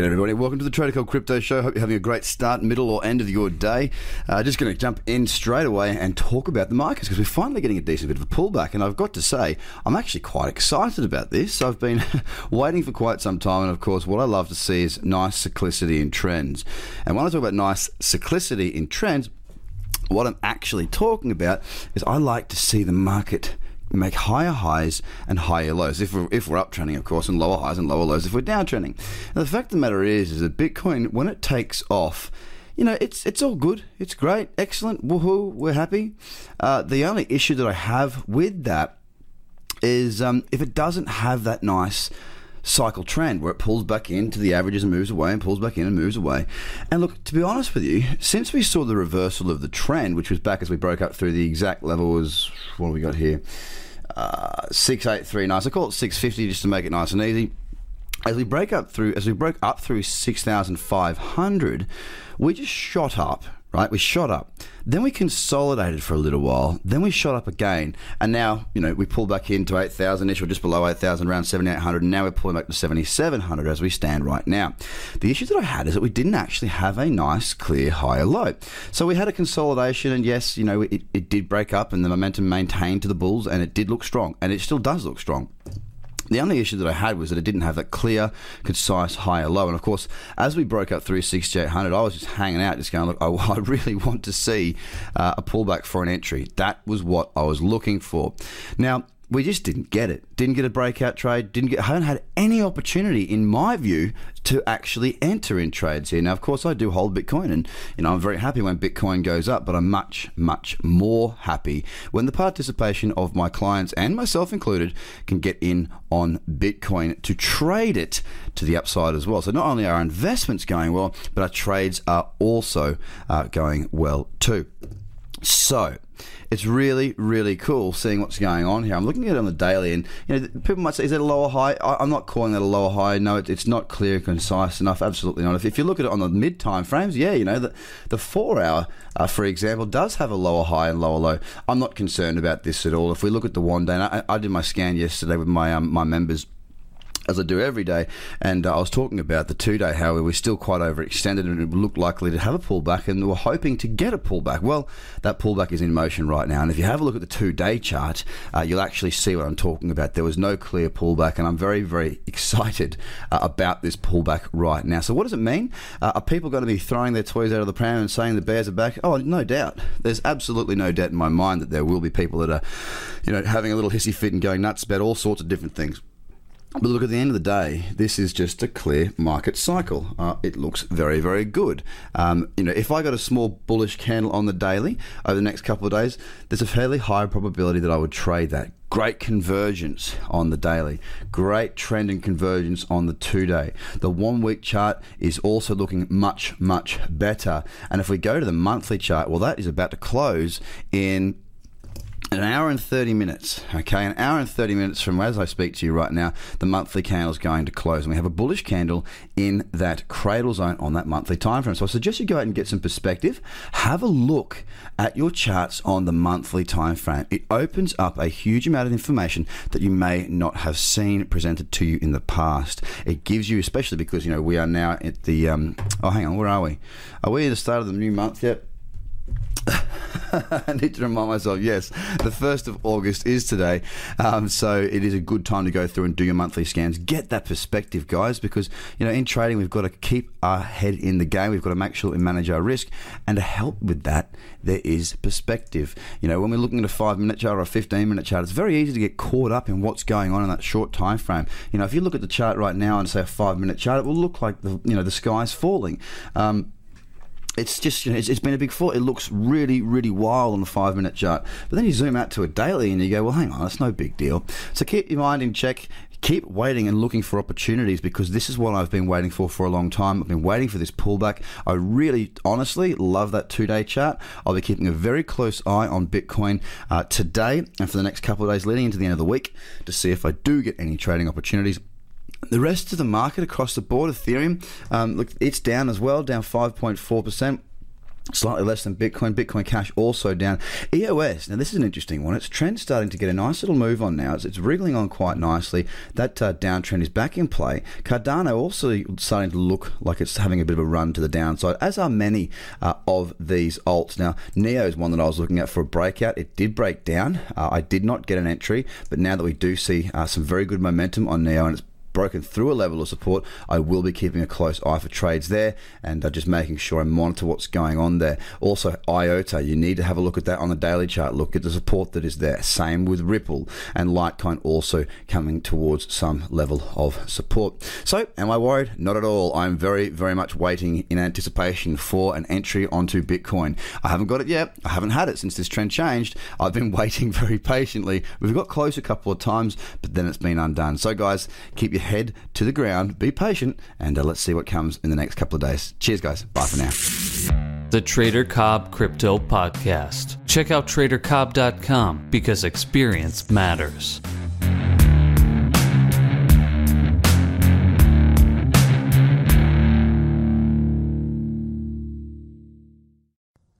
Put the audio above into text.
G'day everybody, welcome to the Trader Cobb Crypto Show. Hope you're having a great start, middle or end of your day. Uh, just going to jump in straight away and talk about the markets because we're finally getting a decent bit of a pullback. And I've got to say, I'm actually quite excited about this. I've been waiting for quite some time, and of course, what I love to see is nice cyclicity in trends. And when I talk about nice cyclicity in trends, what I'm actually talking about is I like to see the market make higher highs and higher lows. If we're, if we're uptrending, of course, and lower highs and lower lows if we're downtrending. And the fact of the matter is, is that Bitcoin, when it takes off, you know, it's it's all good. It's great, excellent, woohoo, we're happy. Uh, the only issue that I have with that is um, if it doesn't have that nice cycle trend where it pulls back into the averages and moves away and pulls back in and moves away. And look, to be honest with you, since we saw the reversal of the trend, which was back as we broke up through the exact level was what have we got here? Uh, 6839. So I call it 650 just to make it nice and easy. As we break up through as we broke up through 6500, we just shot up right? We shot up. Then we consolidated for a little while. Then we shot up again. And now, you know, we pull back into 8,000 ish or just below 8,000, around 7,800. And now we're pulling back to 7,700 as we stand right now. The issue that I had is that we didn't actually have a nice, clear higher low. So we had a consolidation. And yes, you know, it, it did break up and the momentum maintained to the bulls and it did look strong. And it still does look strong. The only issue that I had was that it didn't have that clear, concise high or low. And of course, as we broke up through 6800, I was just hanging out, just going, look, I, I really want to see uh, a pullback for an entry. That was what I was looking for. Now, we just didn't get it. Didn't get a breakout trade. Didn't get. Haven't had any opportunity, in my view, to actually enter in trades here. Now, of course, I do hold Bitcoin, and you know I'm very happy when Bitcoin goes up. But I'm much, much more happy when the participation of my clients and myself included can get in on Bitcoin to trade it to the upside as well. So not only are investments going well, but our trades are also uh, going well too. So it's really, really cool seeing what's going on here. I'm looking at it on the daily, and you know, people might say, "Is that a lower high?" I, am not calling that a lower high. No, it, it's not clear concise enough. Absolutely not. If, if, you look at it on the mid time frames, yeah, you know, the the four hour, uh, for example, does have a lower high and lower low. I'm not concerned about this at all. If we look at the one day, I, I did my scan yesterday with my um, my members as I do every day. And uh, I was talking about the two day, how we were still quite overextended and it looked likely to have a pullback, and we're hoping to get a pullback. Well, that pullback is in motion right now. And if you have a look at the two day chart, uh, you'll actually see what I'm talking about. There was no clear pullback, and I'm very, very excited uh, about this pullback right now. So, what does it mean? Uh, are people going to be throwing their toys out of the pram and saying the bears are back? Oh, no doubt. There's absolutely no doubt in my mind that there will be people that are, you know, having a little hissy fit and going nuts about all sorts of different things. But look, at the end of the day, this is just a clear market cycle. Uh, it looks very, very good. Um, you know, if I got a small bullish candle on the daily over the next couple of days, there's a fairly high probability that I would trade that. Great convergence on the daily. Great trend and convergence on the two day. The one week chart is also looking much, much better. And if we go to the monthly chart, well, that is about to close in an hour and 30 minutes. Okay, an hour and 30 minutes from as I speak to you right now, the monthly candle is going to close. And we have a bullish candle in that cradle zone on that monthly time frame. So I suggest you go out and get some perspective. Have a look at your charts on the monthly time frame. It opens up a huge amount of information that you may not have seen presented to you in the past. It gives you, especially because, you know, we are now at the, um, oh, hang on, where are we? Are we at the start of the new month yet? I need to remind myself, yes, the 1st of August is today. Um, so it is a good time to go through and do your monthly scans. Get that perspective, guys, because, you know, in trading, we've got to keep our head in the game. We've got to make sure we manage our risk. And to help with that, there is perspective. You know, when we're looking at a five minute chart or a 15 minute chart, it's very easy to get caught up in what's going on in that short time frame. You know, if you look at the chart right now and say a five minute chart, it will look like the, you know, the sky's falling. Um, it's just you know, it's, it's been a big fall. It looks really really wild on the five minute chart, but then you zoom out to a daily and you go, well, hang on, that's no big deal. So keep your mind in check. Keep waiting and looking for opportunities because this is what I've been waiting for for a long time. I've been waiting for this pullback. I really, honestly, love that two day chart. I'll be keeping a very close eye on Bitcoin uh, today and for the next couple of days leading into the end of the week to see if I do get any trading opportunities. The rest of the market across the board, Ethereum, um, look, it's down as well, down 5.4%. Slightly less than Bitcoin. Bitcoin Cash also down. EOS. Now this is an interesting one. Its trend starting to get a nice little move on now. It's, it's wriggling on quite nicely. That uh, downtrend is back in play. Cardano also starting to look like it's having a bit of a run to the downside, as are many uh, of these alts. Now Neo is one that I was looking at for a breakout. It did break down. Uh, I did not get an entry, but now that we do see uh, some very good momentum on Neo and it's broken through a level of support, I will be keeping a close eye for trades there and uh, just making sure I monitor what's going on there. Also, IOTA, you need to have a look at that on the daily chart. Look at the support that is there. Same with Ripple and Litecoin also coming towards some level of support. So, am I worried? Not at all. I'm very, very much waiting in anticipation for an entry onto Bitcoin. I haven't got it yet. I haven't had it since this trend changed. I've been waiting very patiently. We've got close a couple of times, but then it's been undone. So, guys, keep your head to the ground, be patient, and uh, let's see what comes in the next couple of days. Cheers, guys. Bye for now. The Trader Cobb Crypto Podcast. Check out tradercobb.com because experience matters.